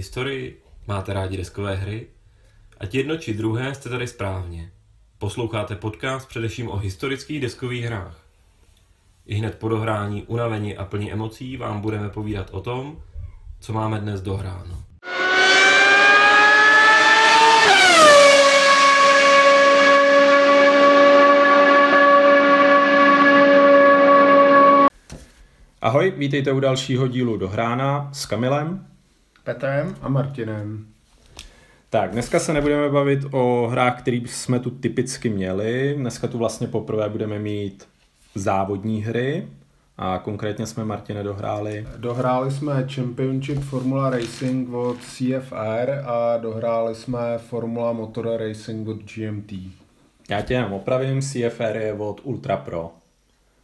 Historii? Máte rádi deskové hry? Ať jedno či druhé jste tady správně. Posloucháte podcast především o historických deskových hrách. I hned po dohrání, unavení a plní emocí vám budeme povídat o tom, co máme dnes dohráno. Ahoj, vítejte u dalšího dílu Dohrána s Kamilem. Petrem a Martinem. Tak, dneska se nebudeme bavit o hrách, které jsme tu typicky měli. Dneska tu vlastně poprvé budeme mít závodní hry a konkrétně jsme Martine dohráli. Dohráli jsme Championship Formula Racing od CFR a dohráli jsme Formula Motor Racing od GMT. Já tě jenom opravím, CFR je od Ultra Pro.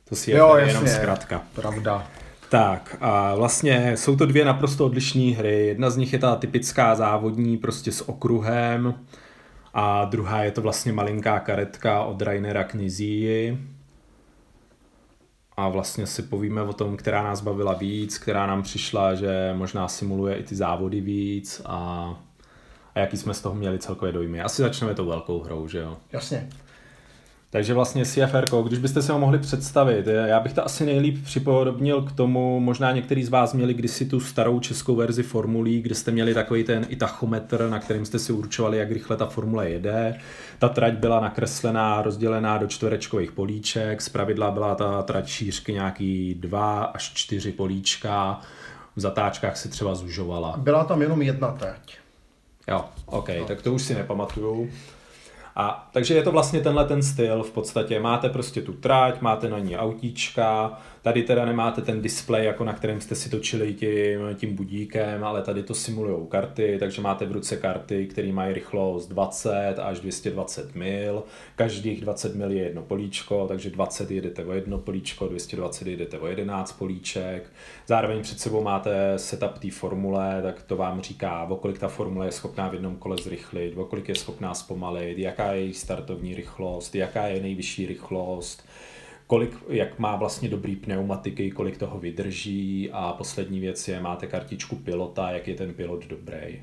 To CFR Jo, je jenom jasně. zkratka. Pravda. Tak a vlastně jsou to dvě naprosto odlišné hry. Jedna z nich je ta typická závodní, prostě s okruhem a druhá je to vlastně malinká karetka od Rainera Knizii. A vlastně si povíme o tom, která nás bavila víc, která nám přišla, že možná simuluje i ty závody víc a, a jaký jsme z toho měli celkově dojmy. Asi začneme tou velkou hrou, že jo? Jasně. Takže vlastně CFR, když byste si ho mohli představit, já bych to asi nejlíp připodobnil k tomu, možná některý z vás měli kdysi tu starou českou verzi formulí, kde jste měli takový ten i tachometr, na kterým jste si určovali, jak rychle ta formule jede. Ta trať byla nakreslená, rozdělená do čtverečkových políček, zpravidla byla ta trať šířky nějaký dva až čtyři políčka, v zatáčkách se třeba zužovala. Byla tam jenom jedna trať. Jo, OK, no. tak to už si nepamatuju. A takže je to vlastně tenhle ten styl v podstatě. Máte prostě tu trať, máte na ní autíčka, tady teda nemáte ten displej, jako na kterém jste si točili tím, tím budíkem, ale tady to simulují karty, takže máte v ruce karty, které mají rychlost 20 až 220 mil. Každých 20 mil je jedno políčko, takže 20 jedete o jedno políčko, 220 jedete o 11 políček. Zároveň před sebou máte setup té formule, tak to vám říká, o kolik ta formule je schopná v jednom kole zrychlit, o kolik je schopná zpomalit, jaká je její startovní rychlost, jaká je nejvyšší rychlost, kolik, jak má vlastně dobrý pneumatiky, kolik toho vydrží a poslední věc je, máte kartičku pilota, jak je ten pilot dobrý.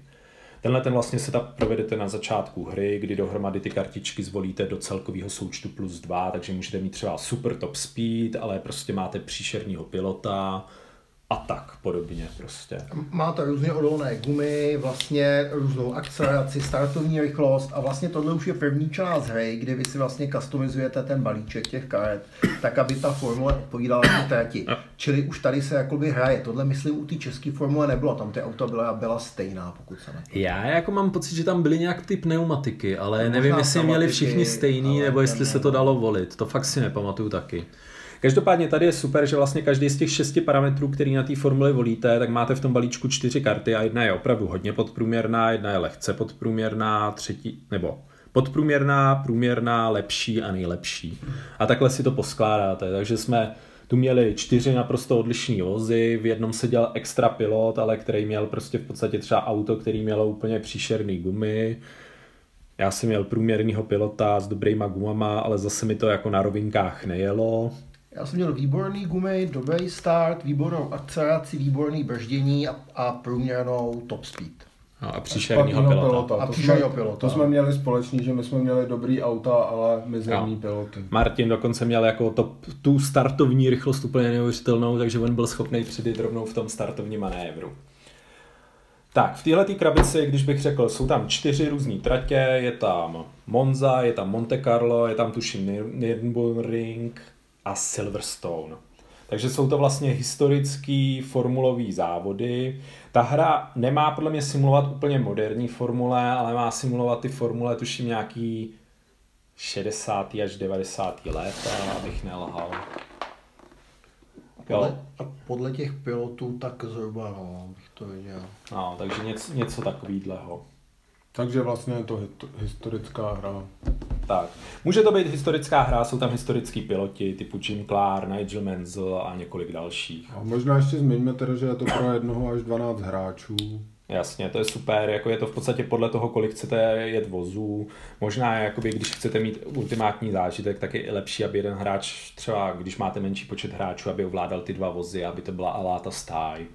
Tenhle ten vlastně setup provedete na začátku hry, kdy dohromady ty kartičky zvolíte do celkového součtu plus 2, takže můžete mít třeba super top speed, ale prostě máte příšerního pilota, a tak podobně prostě. Máte různě odolné gumy, vlastně různou akceleraci, startovní rychlost a vlastně tohle už je první část hry, kdy vy si vlastně customizujete ten balíček těch karet, tak aby ta formule odpovídala té trati. Čili už tady se jakoby hraje. Tohle myslím u té české formule nebylo, tam ty auta byla, byla stejná, pokud se ne. Já jako mám pocit, že tam byly nějak ty pneumatiky, ale nevím, jestli měli všichni stejný, nebo jestli se to dalo volit. To fakt si nepamatuju taky. Každopádně tady je super, že vlastně každý z těch šesti parametrů, který na té formuli volíte, tak máte v tom balíčku čtyři karty a jedna je opravdu hodně podprůměrná, jedna je lehce podprůměrná, třetí, nebo podprůměrná, průměrná, lepší a nejlepší. A takhle si to poskládáte. Takže jsme tu měli čtyři naprosto odlišné vozy, v jednom se dělal extra pilot, ale který měl prostě v podstatě třeba auto, který mělo úplně příšerný gumy. Já jsem měl průměrného pilota s dobrýma gumama, ale zase mi to jako na rovinkách nejelo. Já jsem měl výborný gumy, dobrý start, výbornou akceleraci, výborný brždění a, a průměrnou top speed. No a příšernýho Špatnýho pilota. A jsme, pilota. to jsme měli společný, že my jsme měli dobrý auta, ale mizerný Jo. piloty. Martin dokonce měl jako to, tu startovní rychlost úplně neuvěřitelnou, takže on byl schopný přijet rovnou v tom startovním manévru. Tak, v téhle krabici, když bych řekl, jsou tam čtyři různé tratě, je tam Monza, je tam Monte Carlo, je tam tuším Nürburgring a Silverstone. Takže jsou to vlastně historický formulový závody. Ta hra nemá podle mě simulovat úplně moderní formule, ale má simulovat ty formule, tuším nějaký 60. až 90. let, abych nelhal. A podle, a podle těch pilotů tak zhruba, no, bych to viděl. No, takže něco, něco takového. Takže vlastně je to historická hra. Tak. Může to být historická hra, jsou tam historický piloti typu Jim Clark, Nigel Mansell a několik dalších. A možná ještě zmiňme teda, že je to pro jednoho až 12 hráčů. Jasně, to je super, jako je to v podstatě podle toho, kolik chcete jet vozů. Možná, jakoby, když chcete mít ultimátní zážitek, tak je i lepší, aby jeden hráč, třeba když máte menší počet hráčů, aby ovládal ty dva vozy, aby to byla aláta stáj.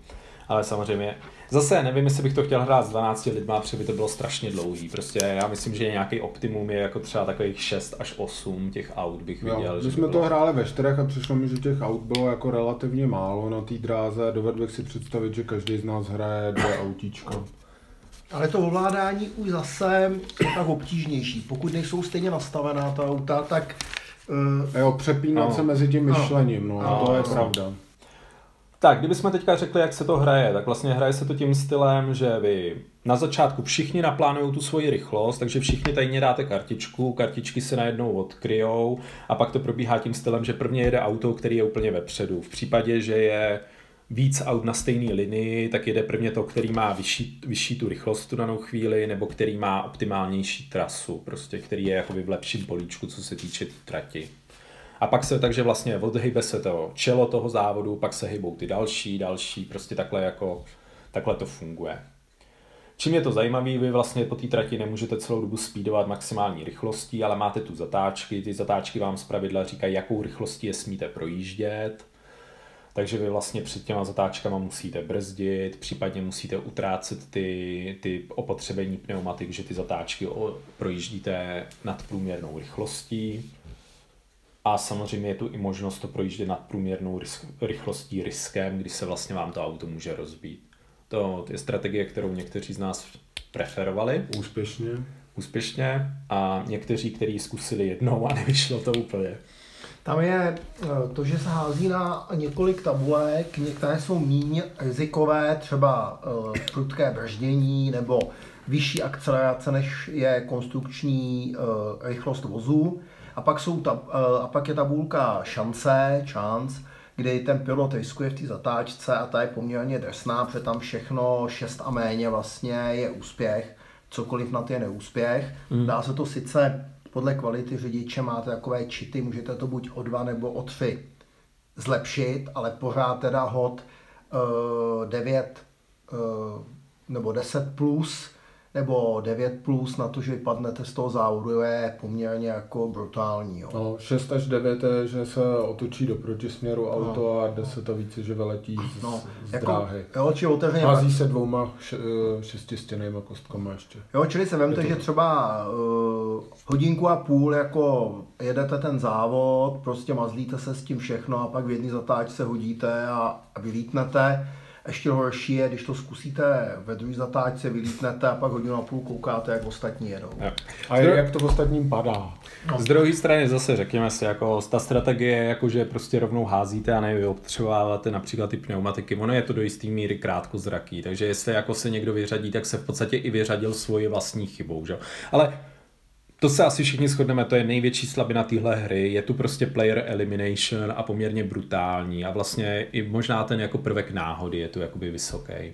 Ale samozřejmě, zase nevím, jestli bych to chtěl hrát s 12 lidma, protože by to bylo strašně dlouhý. Prostě já myslím, že nějaký optimum je jako třeba takových 6 až 8 těch aut bych Jo, viděl. my že jsme by to bylo... hráli ve čtyřech a přišlo mi, že těch aut bylo jako relativně málo na té dráze. Dovedl bych si představit, že každý z nás hraje dvě autíčka. Ale to ovládání už zase je tak obtížnější. Pokud nejsou stejně nastavená ta auta, tak uh, jo, přepínat No. se mezi tím No. myšlením, no, No, to je no. pravda. Tak, kdybychom teďka řekli, jak se to hraje, tak vlastně hraje se to tím stylem, že vy na začátku všichni naplánují tu svoji rychlost, takže všichni tajně dáte kartičku, kartičky se najednou odkryjou a pak to probíhá tím stylem, že prvně jede auto, který je úplně vepředu. V případě, že je víc aut na stejné linii, tak jede prvně to, který má vyšší, vyšší tu rychlost tu danou chvíli, nebo který má optimálnější trasu, prostě, který je jakoby v lepším políčku, co se týče té trati. A pak se takže vlastně odhybe se to čelo toho závodu, pak se hybou ty další, další, prostě takhle jako, takhle to funguje. Čím je to zajímavé, vy vlastně po té trati nemůžete celou dobu speedovat maximální rychlostí, ale máte tu zatáčky, ty zatáčky vám zpravidla říkají, jakou rychlostí je smíte projíždět, takže vy vlastně před těma zatáčkama musíte brzdit, případně musíte utrácet ty, ty opotřebení pneumatik, že ty zatáčky projíždíte nad průměrnou rychlostí. A samozřejmě je tu i možnost to projíždět nad průměrnou rychlostí riskem, kdy se vlastně vám to auto může rozbít. To je strategie, kterou někteří z nás preferovali Úspěšně. úspěšně a někteří, kteří ji zkusili jednou a nevyšlo to úplně. tam je eh, to, že se hází na několik tabulek, některé jsou méně rizikové, třeba eh, prudké brždění nebo vyšší akcelerace, než je konstrukční eh, rychlost vozu. A pak, jsou tab, eh, a pak je tabulka šance, chance, kdy ten pilot riskuje v té zatáčce a ta je poměrně drsná, protože tam všechno 6 a méně vlastně je úspěch, cokoliv na to je neúspěch. Mm. Dá se to sice podle kvality řidiče, máte takové čity, můžete to buď o dva nebo o tři zlepšit, ale pořád teda hod uh, 9 uh, nebo 10 plus nebo 9 plus na to, že vypadnete z toho závodu je poměrně jako brutální. Jo. No, 6 až 9 je, že se otočí do protisměru auto a 10 a více, že vyletí z, No, z jako, dráhy. jo, či otevřeně, Hází se dvouma š, eh, šestistěnýma kostkama ještě. jo, čili se vemte, to- že třeba uh, hodinku a půl jako jedete ten závod, prostě mazlíte se s tím všechno a pak v jedné zatáčce hodíte a, a vylítnete. Ještě horší je, když to zkusíte ve druhé zatáčce, vylítnete a pak hodinu a půl koukáte, jak ostatní jedou. Jo. A je, jak to v ostatním padá. Z druhé strany zase řekněme si, jako ta strategie, jako že prostě rovnou házíte a nevyobtřebováváte například ty pneumatiky, ono je to do jisté míry krátkozraký, takže jestli jako se někdo vyřadí, tak se v podstatě i vyřadil svoji vlastní chybou, že? jo. Ale to se asi všichni shodneme, to je největší slabina téhle hry, je tu prostě player elimination a poměrně brutální a vlastně i možná ten jako prvek náhody je tu jakoby vysoký.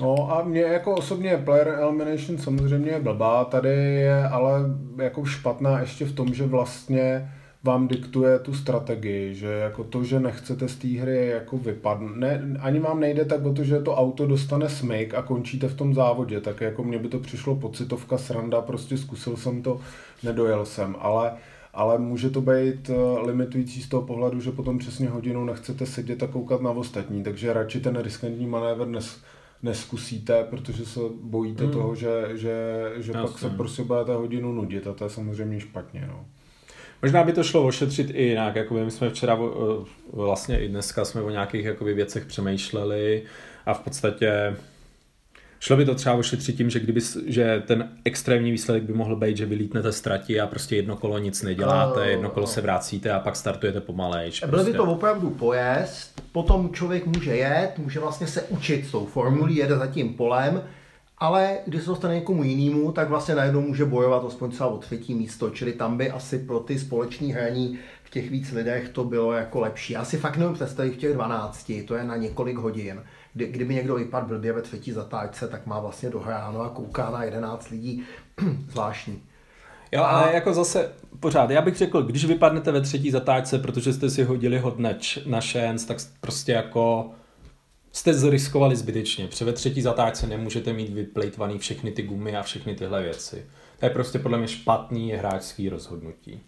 No a mě jako osobně player elimination samozřejmě je blbá, tady je ale jako špatná ještě v tom, že vlastně vám diktuje tu strategii, že jako to, že nechcete z té hry jako vypadne, ne, ani vám nejde tak o to, že to auto dostane smyk a končíte v tom závodě, tak jako mně by to přišlo pocitovka sranda, prostě zkusil jsem to, nedojel jsem, ale ale může to být eh, limitující z toho pohledu, že potom přesně hodinu nechcete sedět a koukat na ostatní, takže radši ten riskantní manévr nes, neskusíte, protože se bojíte hmm. toho, že, že, že pak se prostě budete hodinu nudit a to je samozřejmě špatně. No. Možná by to šlo ošetřit i jinak, jako my jsme včera, vlastně i dneska jsme o nějakých jakoby věcech přemýšleli a v podstatě šlo by to třeba ošetřit tím, že, kdyby, že ten extrémní výsledek by mohl být, že vylítnete z trati a prostě jedno kolo nic neděláte, No, jedno kolo no. se vracíte a pak startujete pomalejš. Byl Prostě. by to opravdu pojezd, potom člověk může jet, může vlastně se učit s tou formulí, jede za tím polem, ale když se dostane někomu jinému, tak vlastně najednou může bojovat aspoň třeba o třetí místo, čili tam by asi pro ty společní hraní v těch víc lidech to bylo jako lepší. Já si fakt nevím představit v těch 12, to je na několik hodin. Kdy, kdyby někdo vypadl blbě ve třetí zatáčce, tak má vlastně dohráno a kouká na 11 lidí, zvláštní. Jo, ale jako zase pořád, já bych řekl, když vypadnete ve třetí zatáčce, protože jste si hodili hodně č- na šens, tak prostě jako jste zriskovali zbytečně. Protože ve třetí zatáčce nemůžete mít vyplejtvaný všechny ty gumy a všechny tyhle věci. To je prostě podle mě špatný hráčský rozhodnutí.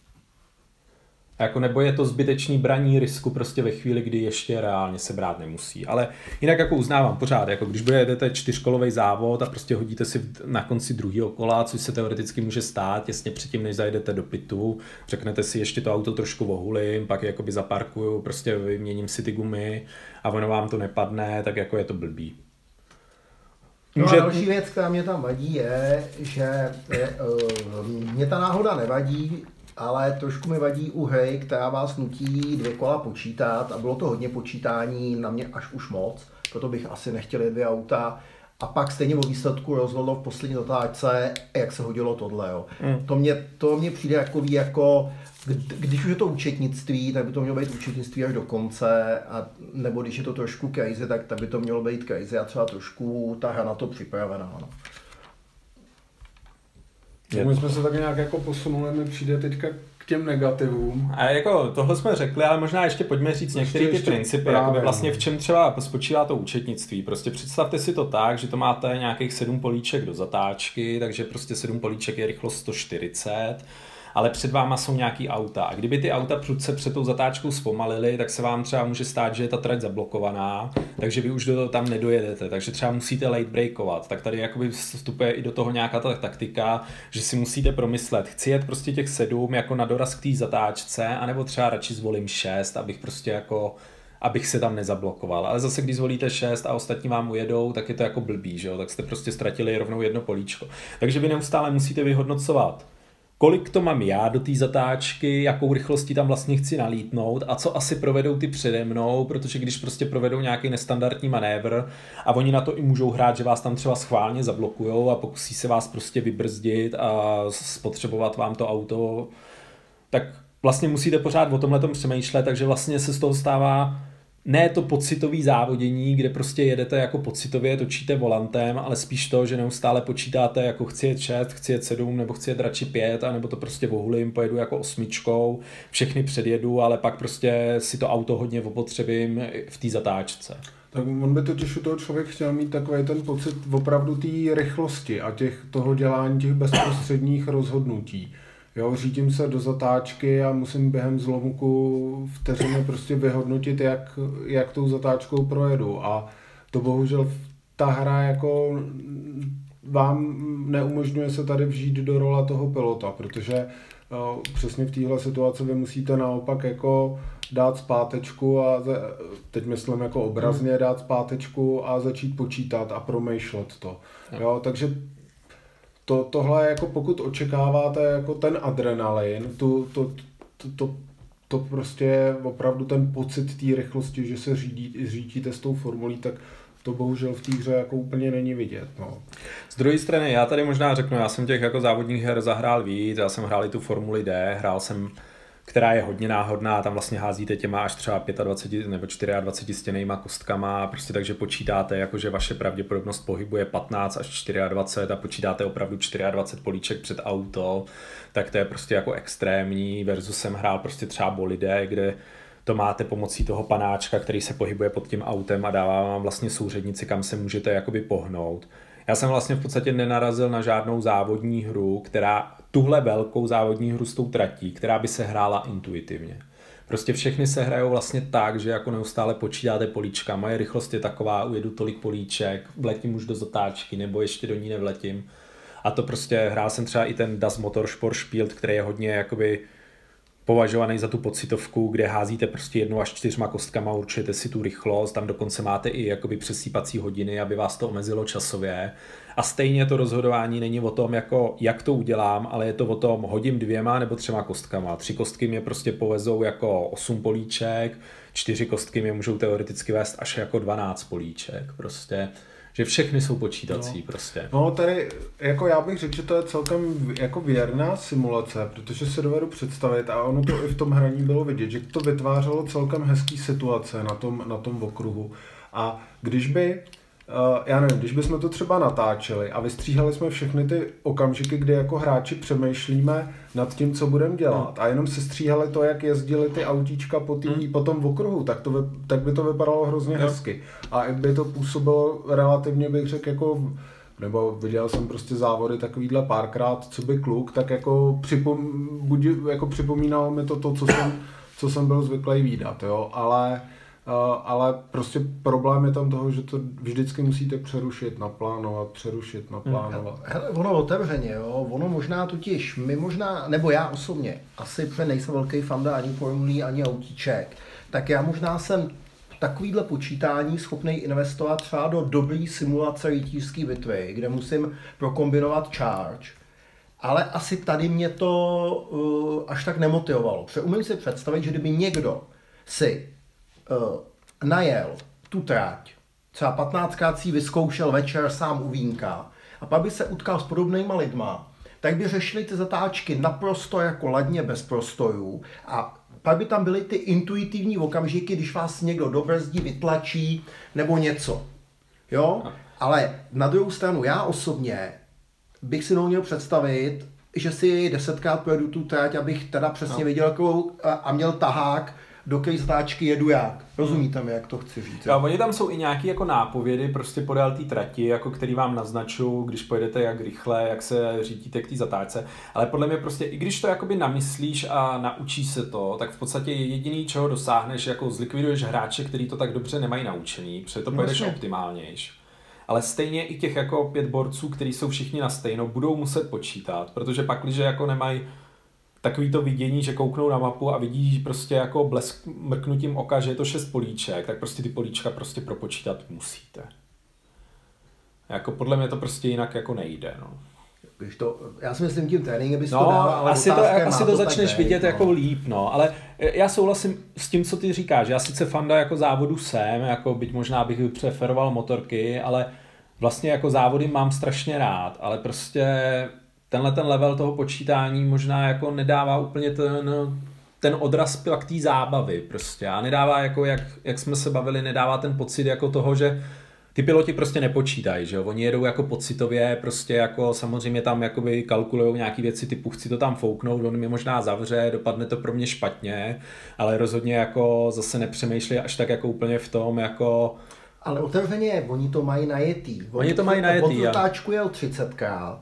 Jako nebo je to zbytečný braní risku prostě ve chvíli, kdy ještě reálně se brát nemusí. Ale jinak jako uznávám pořád, jako když budete čtyřkolový závod a prostě hodíte si na konci druhého kola, což se teoreticky může stát, těsně předtím, než zajdete do pitu, řeknete si ještě to auto trošku vohulím, pak jakoby zaparkuju, prostě vyměním si ty gumy a ono vám to nepadne, tak jako je to blbý. No a další věc, která mě tam vadí, je, že je, uh, mě ta náhoda nevadí, ale trošku mi vadí u hry, která vás nutí dvě kola počítat a bylo to hodně počítání, na mě až už moc, proto bych asi nechtěl dvě auta. A pak stejně o výsledku rozhodlo v poslední zatáčce, jak se hodilo tohle. Jo. Mm. To, mě, to mě přijde jako, jako když už je to účetnictví, tak by to mělo být účetnictví až do konce, a, nebo když je to trošku crazy, tak, tak by to mělo být crazy a třeba trošku ta hra na to připravená. No. My jsme se tak nějak jako posunuli, mi přijde teďka k těm negativům. A jako tohle jsme řekli, ale možná ještě pojďme říct některé ty principy, právě, vlastně no. v čem třeba spočívá to účetnictví. Prostě představte si to tak, že to máte nějakých sedm políček do zatáčky, takže prostě sedm políček je rychlost 140 ale před váma jsou nějaký auta. A kdyby ty auta prudce před tou zatáčkou zpomalily, tak se vám třeba může stát, že je ta trať zablokovaná, takže vy už do toho tam nedojedete, takže třeba musíte late breakovat. Tak tady jakoby vstupuje i do toho nějaká ta taktika, že si musíte promyslet, chci jet prostě těch sedm jako na doraz k té zatáčce, anebo třeba radši zvolím šest, abych prostě jako abych se tam nezablokoval. Ale zase, když zvolíte 6 a ostatní vám ujedou, tak je to jako blbý, že jo? tak jste prostě ztratili rovnou jedno políčko. Takže vy neustále musíte vyhodnocovat kolik to mám já do té zatáčky, jakou rychlostí tam vlastně chci nalítnout a co asi provedou ty přede mnou, protože když prostě provedou nějaký nestandardní manévr a oni na to i můžou hrát, že vás tam třeba schválně zablokujou a pokusí se vás prostě vybrzdit a spotřebovat vám to auto, tak vlastně musíte pořád o tomhle přemýšlet, takže vlastně se z toho stává ne to pocitový závodění, kde prostě jedete jako pocitově, točíte volantem, ale spíš to, že neustále počítáte jako chci jet 6, chci jet 7, nebo chci jet radši 5, nebo to prostě vohulím, pojedu jako osmičkou, všechny předjedu, ale pak prostě si to auto hodně opotřebím v té zatáčce. Tak on by totiž u toho člověk chtěl mít takový ten pocit opravdu té rychlosti a těch, toho dělání těch bezprostředních rozhodnutí Jo, řídím se do zatáčky a musím během zlomku vteřiny prostě vyhodnotit, jak, jak tou zatáčkou projedu. A to bohužel ta hra jako vám neumožňuje se tady vžít do rola toho pilota, protože jo, přesně v téhle situaci vy musíte naopak jako dát zpátečku a teď myslím jako obrazně hmm. dát zpátečku a začít počítat a promýšlet to. Jo, takže to, tohle jako pokud očekáváte jako ten adrenalin, tu, to, to, to, to prostě je opravdu ten pocit té rychlosti, že se řídí, řídíte s tou formulí, tak to bohužel v té hře jako úplně není vidět. No. Z druhé strany, já tady možná řeknu, já jsem těch jako závodních her zahrál víc, já jsem hrál i tu Formuli D, hrál jsem která je hodně náhodná, tam vlastně házíte těma až třeba 25 nebo 24 stěnejma kostkama, prostě takže počítáte, jako že vaše pravděpodobnost pohybu je 15 až 24 a počítáte opravdu 24 políček před auto, tak to je prostě jako extrémní, versus jsem hrál prostě třeba bolide, kde to máte pomocí toho panáčka, který se pohybuje pod tím autem a dává vám vlastně souřednici, kam se můžete jakoby pohnout. Já jsem vlastně v podstatě nenarazil na žádnou závodní hru, která tuhle velkou závodní hru s tou tratí, která by se hrála intuitivně. Prostě všechny se hrajou vlastně tak, že jako neustále počítáte políčka, moje rychlost je taková, ujedu tolik políček, vletím už do zatáčky, nebo ještě do ní nevletím. A to prostě hrál jsem třeba i ten Das Motorsport Spiel, který je hodně jakoby považovaný za tu pocitovku, kde házíte prostě jednou až čtyřma kostkama, určujete si tu rychlost, tam dokonce máte i jakoby přesýpací hodiny, aby vás to omezilo časově. A stejně to rozhodování není o tom, jako jak to udělám, ale je to o tom, hodím dvěma nebo třema kostkama. Tři kostky mě prostě povezou jako osm políček, čtyři kostky mě můžou teoreticky vést až jako 12 políček. Prostě že všechny jsou počítací no. prostě. No tady, jako já bych řekl, že to je celkem jako věrná simulace, protože se dovedu představit a ono to i v tom hraní bylo vidět, že to vytvářelo celkem hezký situace na tom, na tom okruhu. A když by já nevím, když bychom to třeba natáčeli a vystříhali jsme všechny ty okamžiky, kdy jako hráči přemýšlíme nad tím, co budeme dělat a jenom se stříhali to, jak jezdili ty autíčka po, tý, hmm. po tom okruhu, tak, to, tak by to vypadalo hrozně hezky. A by to působilo relativně, bych řekl, jako nebo viděl jsem prostě závody takovýhle párkrát, co by kluk, tak jako, připom, budí, jako připomínalo mi to to, co jsem, co jsem byl zvyklý výdat, jo, ale ale prostě problém je tam toho, že to vždycky musíte přerušit, naplánovat, přerušit, naplánovat. Hele, ono otevřeně, jo, ono možná totiž, my možná, nebo já osobně, asi protože nejsem velký fanda ani formulí, ani autíček, tak já možná jsem takovýhle počítání schopný investovat třeba do dobrý simulace rytířské bitvy, kde musím prokombinovat charge, ale asi tady mě to uh, až tak nemotivovalo. Protože umím si představit, že kdyby někdo si najel tu trať, třeba 15 si vyzkoušel večer sám u vínka a pak by se utkal s podobnýma lidma, tak by řešili ty zatáčky naprosto jako ladně bez prostojů a pak by tam byly ty intuitivní okamžiky, když vás někdo dobrzdí, vytlačí nebo něco. Jo? Ale na druhou stranu, já osobně bych si neuměl představit, že si desetkrát projedu tu trať, abych teda přesně no. viděl, a měl tahák, do jaké zatáčky jedu jak. Rozumíte mi, jak to chci říct? Jo, oni tam jsou i nějaké jako nápovědy prostě podél té trati, jako který vám naznačují, když pojedete jak rychle, jak se řídíte k té zatáčce. Ale podle mě prostě, i když to jakoby namyslíš a naučíš se to, tak v podstatě jediný, čeho dosáhneš, jako zlikviduješ hráče, který to tak dobře nemají naučený, protože to pojedeš vlastně. optimálnější. Ale stejně i těch jako pět borců, kteří jsou všichni na stejno, budou muset počítat, protože pak, když jako nemají takový to vidění, že kouknou na mapu a vidí prostě jako blesk mrknutím oka, že je to šest políček, tak prostě ty políčka prostě propočítat musíte. Jako podle mě to prostě jinak jako nejde, no. Když to, já si myslím, tím tréninkem bys no, to dal, ale asi to, asi to, to začneš vidět no. jako líp, no, ale já souhlasím s tím, co ty říkáš. Já sice fanda jako závodu jsem, jako byť možná bych preferoval motorky, ale vlastně jako závody mám strašně rád, ale prostě tenhle ten level toho počítání možná jako nedává úplně ten, ten odraz k té zábavy prostě a nedává jako, jak, jak jsme se bavili, nedává ten pocit jako toho, že ty piloti prostě nepočítají, že jo? Oni jedou jako pocitově, prostě jako samozřejmě tam jakoby kalkulují nějaké věci typu chci to tam fouknout, on mě možná zavře, dopadne to pro mě špatně, ale rozhodně jako zase nepřemýšlí až tak jako úplně v tom jako ale otevřeně, oni to mají najetý. Oni, oni to mají najetý, On jel 30krát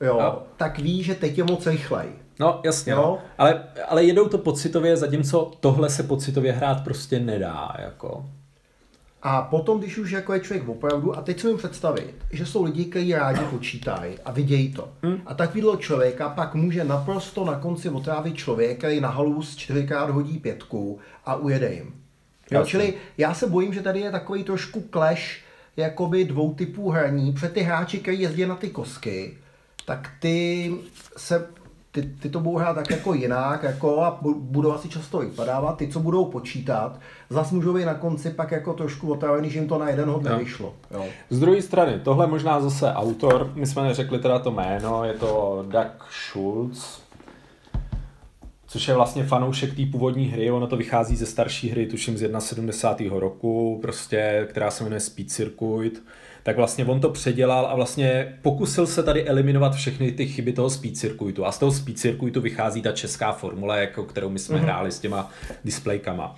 jo, no. tak ví, že teď je moc rychlej. No, jasně, jo? No. Ale, ale jedou to pocitově, zatímco tohle se pocitově hrát prostě nedá, jako. A potom, když už jako je člověk opravdu, a teď si mi představit, že jsou lidi, kteří rádi počítají a vidějí to. Hmm. A takovýhle člověka pak může naprosto na konci otrávit člověk, který na halus čtyřikrát hodí pětku a ujede jim. Jo, čili já se bojím, že tady je takový trošku clash jakoby dvou typů hraní, před ty hráči, kteří jezdí na ty kosky, tak ty se ty, ty to budou hrát tak jako jinak jako a budou asi často vypadávat. Ty, co budou počítat, zase můžou být na konci pak jako trošku otravený, že jim to na jeden hod nevyšlo. Jo. Z druhé strany, tohle možná zase autor, my jsme neřekli teda to jméno, je to Doug Schulz, což je vlastně fanoušek té původní hry, ono to vychází ze starší hry, tuším z 71. roku, prostě, která se jmenuje Speed Circuit tak vlastně on to předělal a vlastně pokusil se tady eliminovat všechny ty chyby toho speed circuitu. A z toho speed circuitu vychází ta česká formule, jako kterou my jsme mm-hmm. hráli s těma displejkama.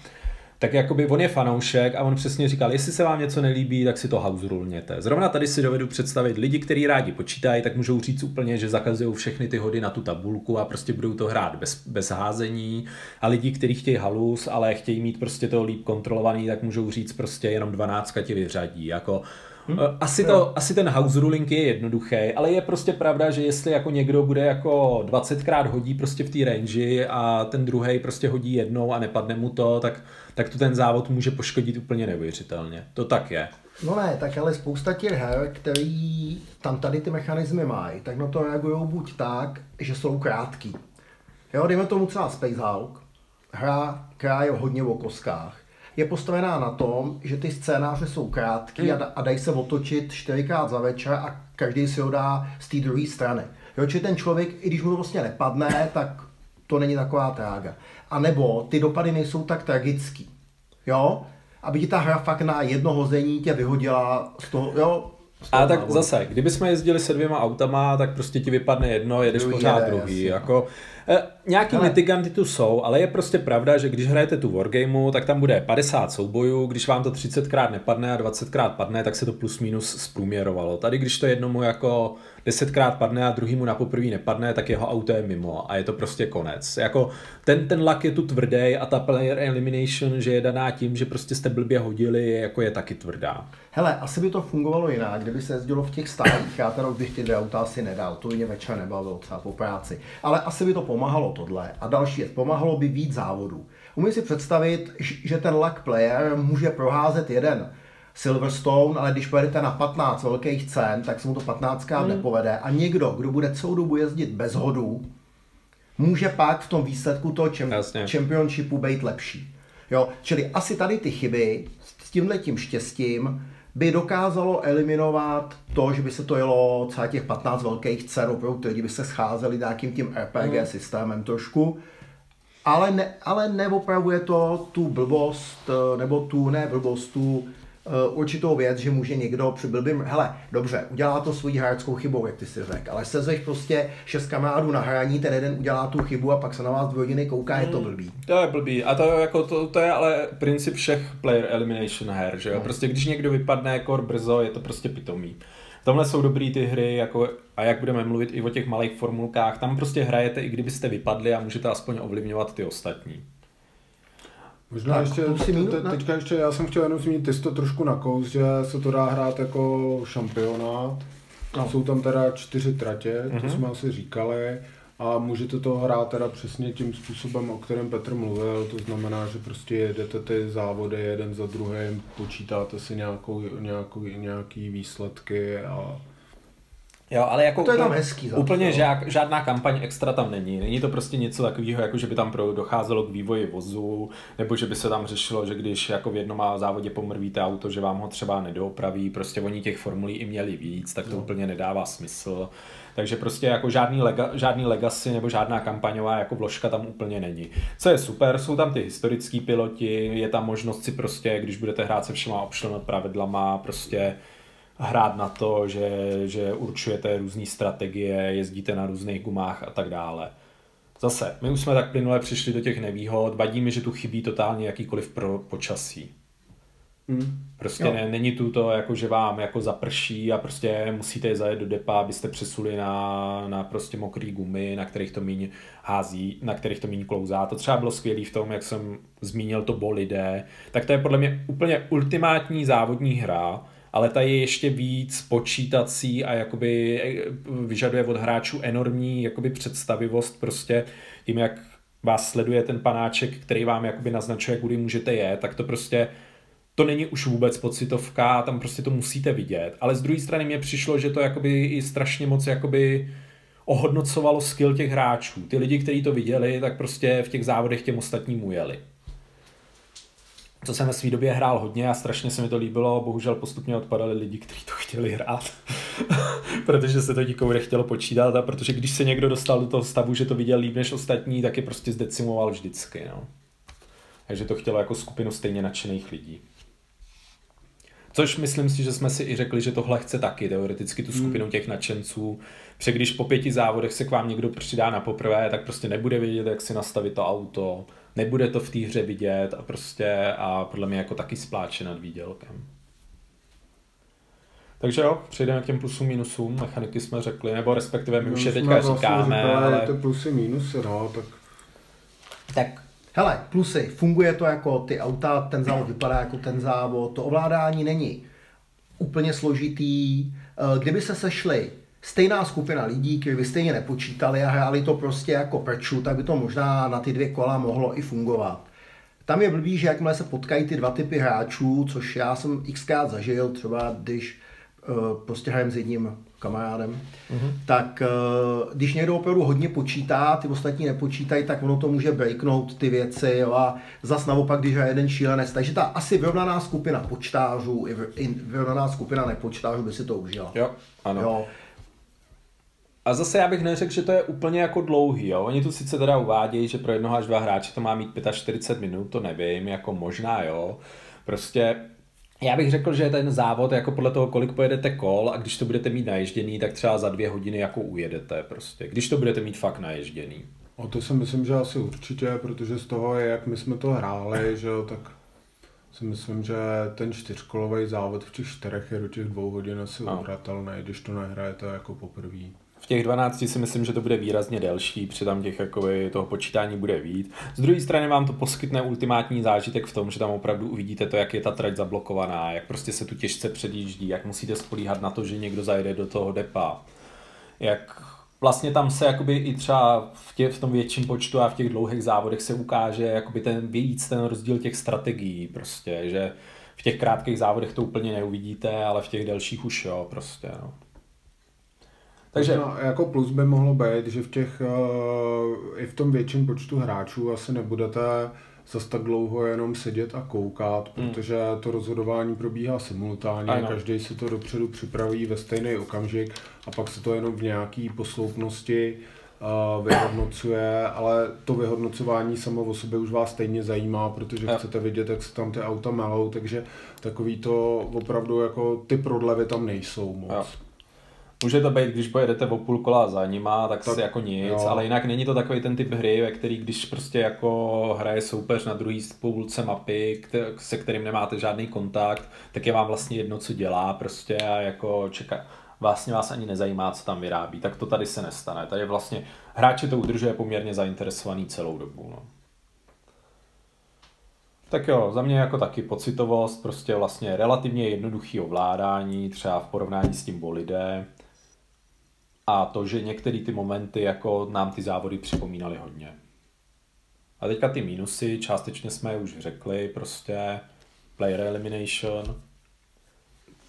Tak jakoby on je fanoušek a on přesně říkal, jestli se vám něco nelíbí, tak si to house rulněte. Zrovna tady si dovedu představit lidi, kteří rádi počítají, tak můžou říct úplně, že zakazují všechny ty hody na tu tabulku a prostě budou to hrát bez, bez házení. A lidi, kteří chtějí halus, ale chtějí mít prostě to líp kontrolovaný, tak můžou říct prostě jenom 12 tě vyřadí. Jako Hmm? Asi, to, asi ten house ruling je jednoduchý, ale je prostě pravda, že jestli jako někdo bude jako 20krát hodí prostě v té range a ten druhý prostě hodí jednou a nepadne mu to, tak, tak to ten závod může poškodit úplně neuvěřitelně. To tak je. No ne, tak ale spousta těch her, který tam tady ty mechanismy mají, tak na to reagují buď tak, že jsou krátký. Jo, dejme tomu třeba Space Hulk, hra, která je hodně o koskách je postavená na tom, že ty scénáře jsou krátké mm. a, a dají se otočit čtyřikrát za večer a každý si ho dá z té druhé strany. Jo, či ten člověk, i když mu to vlastně nepadne, tak to není taková trága. A nebo ty dopady nejsou tak tragický. Jo? Aby ti ta hra fakt na jedno hození tě vyhodila z toho, jo? A tak zase, kdybychom jezdili se dvěma autama, tak prostě ti vypadne jedno, jedeš Druhý pořád jede, druhý. jasně. Jako, eh, nějaký Hele. mitiganty tu jsou, ale je prostě pravda, že když hrajete tu wargameu, tak tam bude 50 soubojů, když vám to 30krát nepadne a 20krát padne, tak se to plus minus zprůměrovalo. Tady, když to jednomu jako 10krát padne a druhýmu na poprvé nepadne, tak jeho auto je mimo a je to prostě konec. Jako ten, ten lak je tu tvrdý a ta player elimination, že je daná tím, že prostě jste blbě hodili, jako je taky tvrdá. Hele, asi by to fungovalo jinak, kdyby se jezdilo v těch stálích. Já teda bych ty dvě auta asi nedal, to mě večer nebavilo třeba po práci. Ale asi by to pomáhalo tohle. A další věc, pomáhalo by víc závodů. Umím si představit, že ten luck player může proházet jeden Silverstone, ale když pojedete na 15 velkých cen, tak se mu to 15 krát Hmm. nepovede. A někdo, kdo bude celou dobu jezdit bez hodů, může pak v tom výsledku toho čem- Jasně. championshipu být lepší. Jo, čili asi tady ty chyby s tímhle tím štěstím by dokázalo eliminovat to, že by se to jelo třeba těch 15 velkých cen, opravdu ty lidi by se scházeli nějakým tím RPG systémem trošku, ale, ne, ale neopravuje to tu blbost, eh, nebo tu, ne blbost, tu určitou věc, že může někdo při blbým, hele, dobře, udělá to svojí hráčskou chybou, jak ty si řekl, ale sezeš prostě šest kamarádů na hraní, ten jeden udělá tu chybu a pak se na vás dvě hodiny kouká, je to blbý. To je blbý. A to, jako to, to je ale princip všech player elimination her, že jo? Prostě když někdo vypadne jako brzo, je to prostě pitomý. Tomhle jsou dobrý ty hry, jako, a jak budeme mluvit i o těch malých formulkách, tam prostě hrajete, i kdybyste vypadli a můžete aspoň ovlivňovat ty ostatní. Možná Tak, ještě, plusy, te- teďka ještě, já jsem chtěl jenom zmínit, ty to trošku nakous, že se to dá hrát jako šampionát. No. Jsou tam teda čtyři tratě, to Mhm. jsme asi říkali. A můžete to hrát teda přesně tím způsobem, o kterém Petr mluvil, to znamená, že prostě jedete ty závody jeden za druhým, počítáte si nějakou, nějakou, nějaký výsledky a Jo, ale jako To je tam úplně- hezký zase, Úplně žák, žádná kampaň extra tam není. Není to prostě něco takového, jako že by tam docházelo k vývoji vozu, nebo že by se tam řešilo, že když jako v jednom závodě pomrvíte auto, že vám ho třeba nedoopraví, prostě oni těch formulí i měli víc, tak to No. úplně nedává smysl. Takže prostě jako žádný, lega, žádný legacy nebo žádná kampaňová jako vložka tam úplně není. Co je super, jsou tam ty historický piloti, je tam možnost si prostě, když budete hrát se všema optional pravidlama, prostě hrát na to, že, že určujete různé strategie, jezdíte na různých gumách a tak dále. Zase, my už jsme tak plynule přišli do těch nevýhod, vadí mi, že tu chybí totálně jakýkoliv pro počasí. Prostě Jo. ne, není tu to, jako, že vám jako zaprší a prostě musíte zajet do depa, abyste přesuli na, na prostě mokrý gumy, na kterých to míň hází, na kterých to míň klouzá. To třeba bylo skvělé v tom, jak jsem zmínil to bolide, tak to je podle mě úplně ultimátní závodní hra, ale ta je ještě víc počítací a jakoby eh, vyžaduje od hráčů enormní jakoby představivost prostě tím, jak vás sleduje ten panáček, který vám jakoby naznačuje, kudy můžete jet, tak to prostě to není už vůbec pocitovka, tam prostě to musíte vidět. Ale z druhé strany mě přišlo, že to jakoby i strašně moc jakoby ohodnocovalo skill těch hráčů. Ty lidi, kteří to viděli, tak prostě v těch závodech těm ostatním ujeli. Co jsem ve své době hrál hodně a strašně se mi to líbilo, bohužel postupně odpadali lidi, kteří to chtěli hrát, protože se to nikomu nechtělo počítat a protože když se někdo dostal do toho stavu, že to viděl líp než ostatní, tak je prostě zdecimoval vždycky. No. Takže to chtělo jako skupinu stejně nadšených lidí. Což myslím si, že jsme si i řekli, že tohle chce taky teoreticky tu skupinu těch nadšenců. Protože když po pěti závodech se k vám někdo přidá na poprvé, tak prostě nebude vědět, jak si nastavit to auto, nebude to v té hře vidět a prostě a podle mě jako taky spláče nad výdělkem. Takže jo, přejdeme k těm plusům, minusům, mechaniky jsme řekli, nebo respektive my už je teďka vlastně říkáme, ale... ty plusy, minusy, no, tak Tak Hele, plusy, funguje to jako ty auta, ten závod vypadá jako ten závod, to ovládání není úplně složitý. Eh, Kdyby se sešli stejná skupina lidí, kteří by stejně nepočítali a hráli to prostě jako prču, tak by to možná na ty dvě kola mohlo i fungovat. Tam je blbý, že jakmile se potkají ty dva typy hráčů, což já jsem xkrát zažil, třeba když uh, prostě hrajem s jedním kamarádem, mm-hmm. tak uh, když někdo opravdu hodně počítá, ty ostatní nepočítají, tak ono to může breaknout ty věci jo, a zas naopak, když hraje jeden šílenec. Takže ta asi vyrovnaná skupina počtářů i vyrovnaná skupina nepočtářů by si to užila. jo, ano. Jo. A zase já bych neřekl, že to je úplně jako dlouhý. Jo? Oni tu sice teda uvádějí, že pro jednoho až dva hráče to má mít 45 minut, to nevím, jako možná jo. Prostě Já bych řekl, že ten závod jako podle toho, kolik pojedete kol a když to budete mít naježděný, tak třeba za dvě hodiny jako ujedete prostě. Když to budete mít fakt naježděný. O to si myslím, že asi určitě, protože z toho, jak my jsme to hráli, že jo, tak si myslím, že ten čtyřkolový závod v těch čtyřech je do těch dvou hodin asi No. uhratelný, když to nehrajete jako poprvé. V těch 12 si myslím, že to bude výrazně delší, při tam těch jakoby, toho počítání bude víc. Z druhé strany vám to poskytne ultimátní zážitek v tom, že tam opravdu uvidíte to, jak je ta trať zablokovaná, jak prostě se tu těžce předjíždí, jak musíte spolíhat na to, že někdo zajede do toho depa, jak vlastně tam se jakoby i třeba v, tě, v tom větším počtu a v těch dlouhých závodech se ukáže jakoby ten víc ten rozdíl těch strategií prostě, že v těch krátkých závodech to úplně neuvidíte, ale v těch delších už jo, prostě no. Takže No, jako plus by mohlo být, že v těch, eh, i v tom větším počtu hráčů asi nebudete zas tak dlouho jenom sedět a koukat, protože to rozhodování probíhá simultánně, Ano. každý si to dopředu připraví ve stejný okamžik a pak se to jenom v nějaký posloupnosti eh, vyhodnocuje, ale to vyhodnocování samo o sobě už vás stejně zajímá, protože Jo. chcete vidět, jak se tam ty auta melou, takže takový to opravdu jako ty prodlevy tam nejsou moc. Jo. Může to být, když pojedete o půl kola za nima, tak, Tak, si jako nic, jo. ale jinak není to takový ten typ hry, ve který když prostě jako hraje soupeř na druhý půlce mapy, se kterým nemáte žádný kontakt, tak je vám vlastně jedno, co dělá prostě a jako čeká, vlastně vás ani nezajímá, co tam vyrábí, tak to tady se nestane. Tady vlastně hráče to udržuje poměrně zainteresovaný celou dobu. No. Tak jo, za mě jako taky pocitovost, prostě vlastně relativně jednoduchý ovládání, třeba v porovnání s tím bolidem. A to, že některé ty momenty jako nám ty závody připomínaly hodně. A teďka ty mínusy, částečně jsme je už řekli, prostě player elimination.